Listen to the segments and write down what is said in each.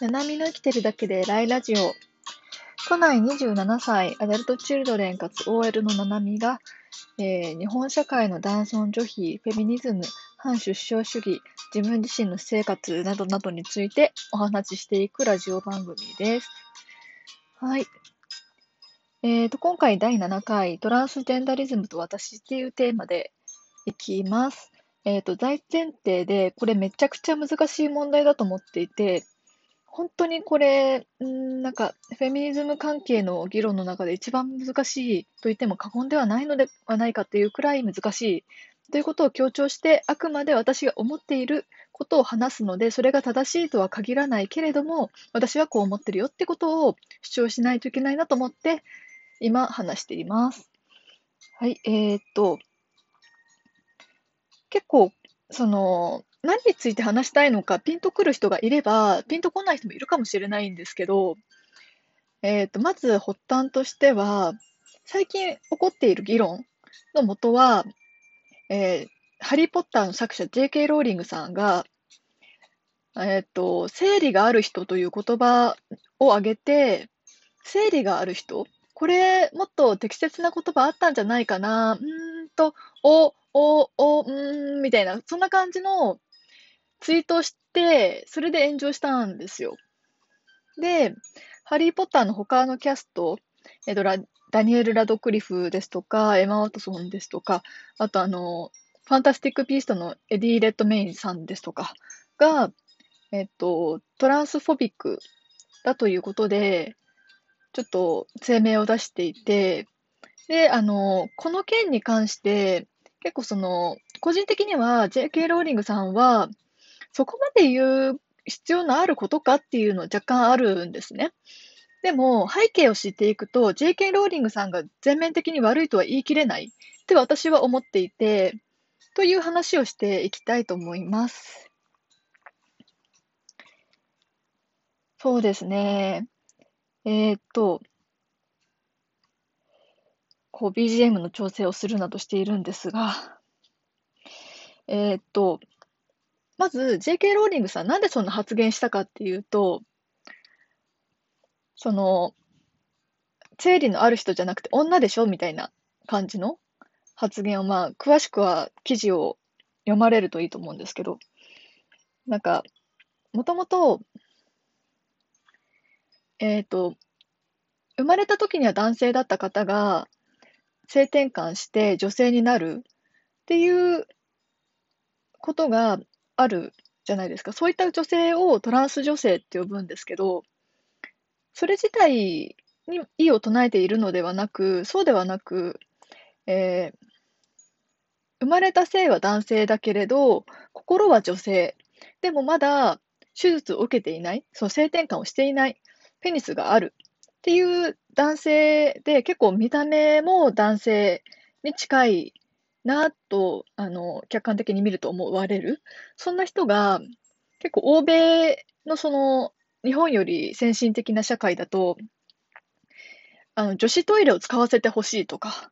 ななみの生きてるだけでライラジオ。都内27歳、アダルトチルドレンかつ OL のななみが、えー日本社会の男尊女卑、フェミニズム、反出生主義、自分自身の生活などなどについてお話ししていくラジオ番組です。はい。えーと、今回第7回、トランスジェンダリズムと私っていうテーマでいきます。えーと、大前提で、これめちゃくちゃ難しい問題だと思っていて、本当にこれ、んなんか、フェミニズム関係の議論の中で一番難しいと言っても過言ではないのではないかっていうくらい難しいということを強調して、あくまで私が思っていることを話すので、それが正しいとは限らないけれども、私はこう思ってるよってことを主張しないといけないなと思って、今話しています。はい、えーっと、結構、その、何について話したいのかピンとくる人がいれば、ピンとこない人もいるかもしれないんですけど、えーっと、まず発端としては、最近起こっている議論の元は、えーハリー・ポッターの作者 J.K. ローリングさんが、えーっと、生理がある人という言葉を挙げて、生理がある人これ、もっと適切な言葉あったんじゃないかなうんと、お、お、お、うん、みたいな、そんな感じのツイートして、それで炎上したんですよ。で、ハリー・ポッターの他のキャスト、えっと、ダニエル・ラドクリフですとか、エマ・ワトソンですとか、あとあの、ファンタスティック・ビーストのエディ・レッドメインさんですとかが、えっと、トランスフォビックだということで、ちょっと声明を出していて、で、あの、この件に関して、結構その、個人的には J.K. ローリングさんは、そこまで言う必要のあることかっていうのは若干あるんですね。でも、背景を知っていくと、J.K. ローリングさんが全面的に悪いとは言い切れないって私は思っていて、という話をしていきたいと思います。そうですね。えーっと、こう BGM の調整をするなどしているんですが、えーっと、まず JK ローリングさん、なんでそんな発言したかっていうと、その、生理のある人じゃなくて女でしょみたいな感じの発言を、まあ、詳しくは記事を読まれるといいと思うんですけど、なんか、もともと、えっと、生まれた時には男性だった方が性転換して女性になるっていうことがあるじゃないですか。そういった女性をトランス女性って呼ぶんですけど、それ自体に異を唱えているのではなく、そうではなく、えー生まれた性は男性だけれど、心は女性。でもまだ手術を受けていない、そう性転換をしていない、ペニスがあるっていう男性で、結構見た目も男性に近いなと、あの、客観的に見ると思われる。そんな人が、結構欧米のその、日本より先進的な社会だと、あの、女子トイレを使わせてほしいとか、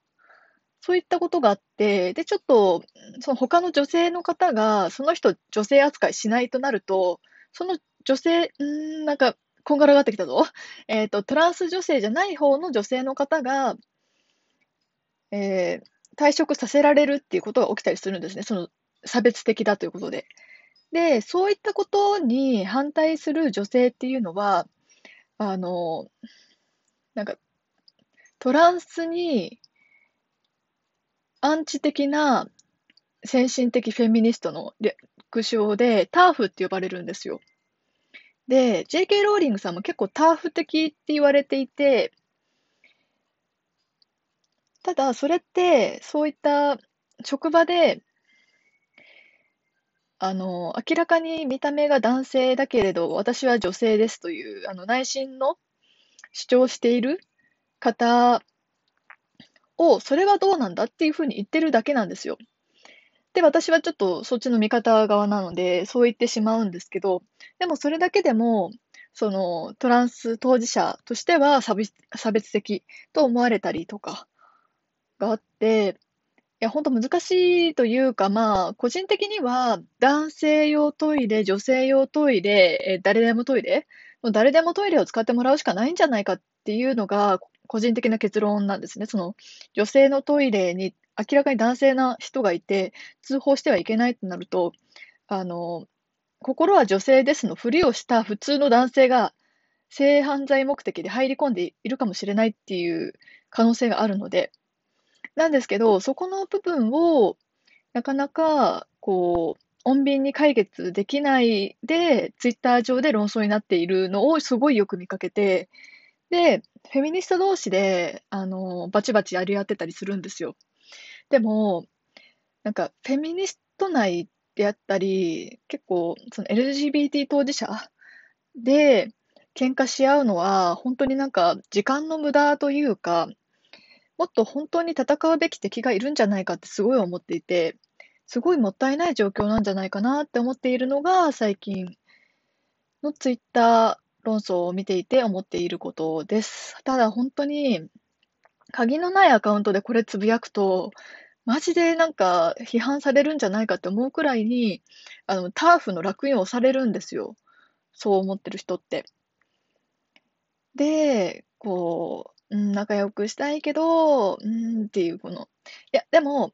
そういったことがあって、で、ちょっと、その他の女性の方が、その人女性扱いしないとなると、その女性、ん、なんか、こんがらがってきたぞ。えっと、トランス女性じゃない方の女性の方が、えー退職させられるっていうことが起きたりするんですね。その差別的だということで。で、そういったことに反対する女性っていうのは、あの、なんか、トランスにアンチ的な先進的フェミニストの略称で、ターフって呼ばれるんですよ。で、J.K. ローリングさんも結構ターフ的って言われていて、ただ、それって、そういった職場で、あの、明らかに見た目が男性だけれど、私は女性ですという、あの、内心の主張している方を、それはどうなんだっていうふうに言ってるだけなんですよ。で、私はちょっとそっちの味方側なので、そう言ってしまうんですけど、でもそれだけでも、そのトランス当事者としては差別差別的と思われたりとかがあって、いや、本当難しいというか、まあ、個人的には男性用トイレ、女性用トイレ、え誰でもトイレもう誰でもトイレを使ってもらうしかないんじゃないかっていうのが個人的な結論なんですね。その女性のトイレに明らかに男性な人がいて通報してはいけないとなると、あの、心は女性ですのふりをした普通の男性が性犯罪目的で入り込んでいるかもしれないっていう可能性があるので、なんですけど、そこの部分をなかなかこう穏便に解決できないで、ツイッター上で論争になっているのをすごいよく見かけて、で、フェミニスト同士で、あの、バチバチやり合ってたりするんですよ。でも、なんか、フェミニスト内であったり、結構、その LGBT 当事者で喧嘩し合うのは、本当になんか、時間の無駄というか、もっと本当に戦うべき敵がいるんじゃないかってすごい思っていて、すごいもったいない状況なんじゃないかなって思っているのが、最近のツイッター論争を見ていて思っていることです。ただ本当に、鍵のないアカウントでこれつぶやくと、マジでなんか批判されるんじゃないかって思うくらいに、あの、ターフの楽印をされるんですよ。そう思ってる人って。で、こう、仲良くしたいけど、うんっていうこの、いや、でも、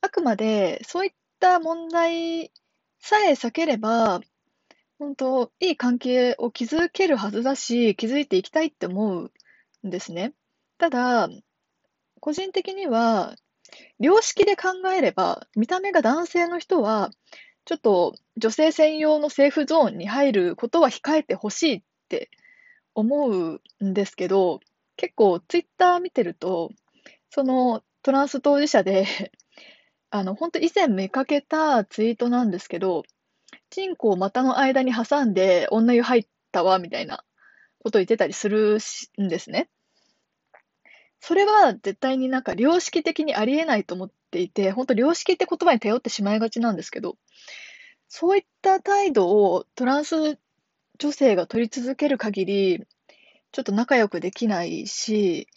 あくまでそういった問題さえ避ければ、本当、いい関係を築けるはずだし、築いていきたいって思うんですね。ただ、個人的には、良識で考えれば、見た目が男性の人は、ちょっと女性専用のセーフゾーンに入ることは控えてほしいって思うんですけど、結構ツイッター見てると、そのトランス当事者で あの、本当以前見かけたツイートなんですけど、チンコを股の間に挟んで女湯入ったわ、みたいなこと言ってたりするんですね。それは絶対になんか良識的にありえないと思っていて、本当良識って言葉に頼ってしまいがちなんですけど、そういった態度をトランス女性が取り続ける限り、ちょっと仲良くできないし、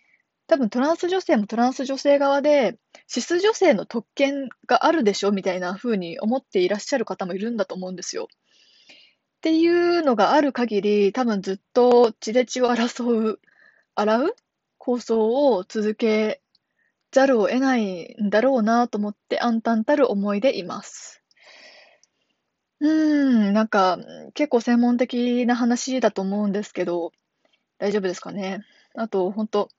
多分トランス女性もトランス女性側で、シス女性の特権があるでしょみたいな風に思っていらっしゃる方もいるんだと思うんですよ。っていうのがある限り、多分ずっと血で血を争う、洗う構想を続けざるを得ないんだろうなと思って暗淡たる思いでいます。うーん、なんか結構専門的な話だと思うんですけど、大丈夫ですかね。あと、本当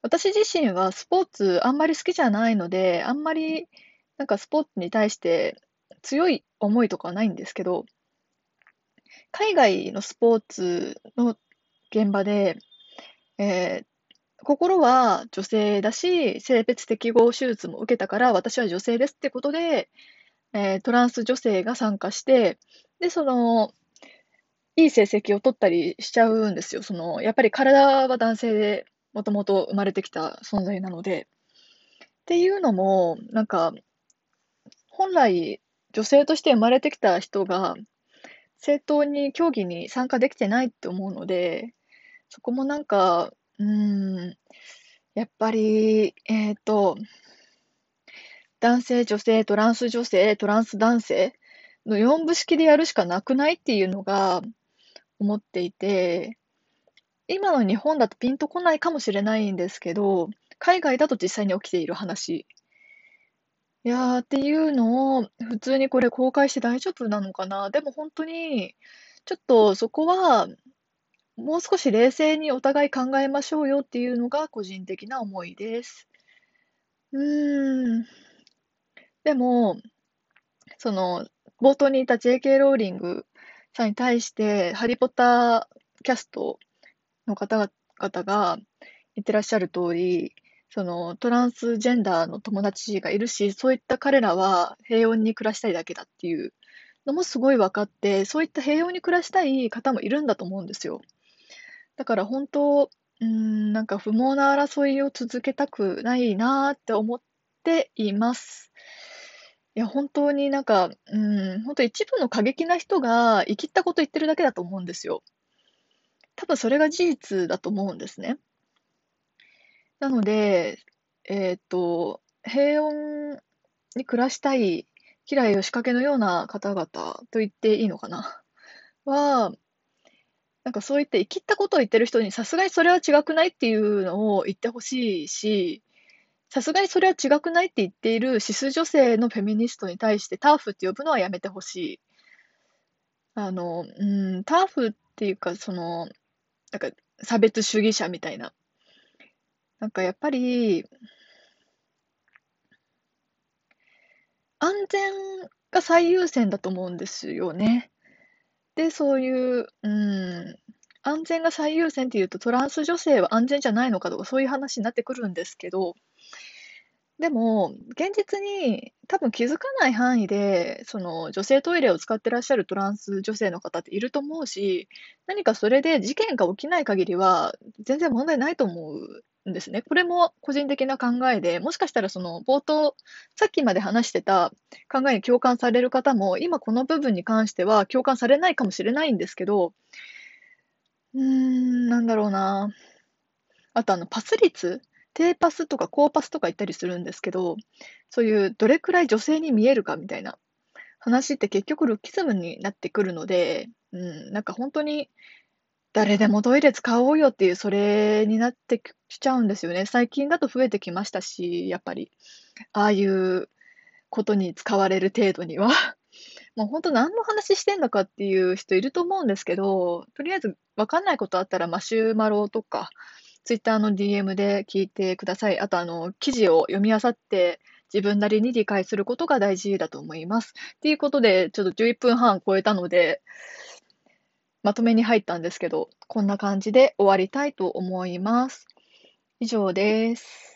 私自身はスポーツあんまり好きじゃないので、あんまりなんかスポーツに対して強い思いとかはないんですけど、海外のスポーツの現場で、えー心は女性だし、性別適合手術も受けたから私は女性ですってことで、えートランス女性が参加して、で、その、いい成績を取ったりしちゃうんですよ。その、やっぱり体は男性でもともと生まれてきた存在なので。っていうのも、なんか、本来女性として生まれてきた人が正当に競技に参加できてないって思うので、そこもなんか、うん、やっぱり、えっと、男性、女性、トランス女性、トランス男性の4部式でやるしかなくないっていうのが思っていて、今の日本だとピンとこないかもしれないんですけど、海外だと実際に起きている話。いやーっていうのを普通にこれ公開して大丈夫なのかなでも本当に、ちょっとそこはもう少し冷静にお互い考えましょうよっていうのが個人的な思いです。うーん。でも、その、冒頭にいた JK ローリングさんに対して、ハリポッターキャストの方々が言ってらっしゃる通り、そのトランスジェンダーの友達がいるし、そういった彼らは平穏に暮らしたいだけだっていうのもすごい分かって、そういった平穏に暮らしたい方もいるんだと思うんですよ。だから本当、うん、なんか不毛な争いを続けたくないなって思っています。いや、本当になんか、うん、本当一部の過激な人が生きったこと言ってるだけだと思うんですよ。多分それが事実だと思うんですね。なので、えっと、平穏に暮らしたい、吉良義掛けのような方々と言っていいのかなは、なんかそういって生きったことを言ってる人にさすがにそれは違くないっていうのを言ってほしいし、さすがにそれは違くないって言っているシス女性のフェミニストに対してターフって呼ぶのはやめてほしい。あの、うん、ターフっていうか、その、なんか差別主義者みたいな。なんかやっぱり、安全が最優先だと思うんですよね。で、そういう、うん、安全が最優先っていうと、トランス女性は安全じゃないのかとか、そういう話になってくるんですけど、でも、現実に多分気づかない範囲で、その女性トイレを使ってらっしゃるトランス女性の方っていると思うし、何かそれで事件が起きない限りは、全然問題ないと思うんですね。これも個人的な考えで、もしかしたらその冒頭、さっきまで話してた考えに共感される方も、今この部分に関しては共感されないかもしれないんですけど、うーん、なんだろうな。あとあの、パス率低パスとか高パスとか言ったりするんですけど、そういうどれくらい女性に見えるかみたいな話って結局ルッキズムになってくるので、うん、なんか本当に誰でもトイレ使おうよっていう、それになってきちゃうんですよね。最近だと増えてきましたし、やっぱり、ああいうことに使われる程度には。もう本当何の話してんだかっていう人いると思うんですけど、とりあえず分かんないことあったらマシュマロとか、ツイッターの DM で聞いてください。あと、あの、記事を読み漁って、自分なりに理解することが大事だと思います。ということで、ちょっと11分半超えたので、まとめに入ったんですけど、こんな感じで終わりたいと思います。以上です。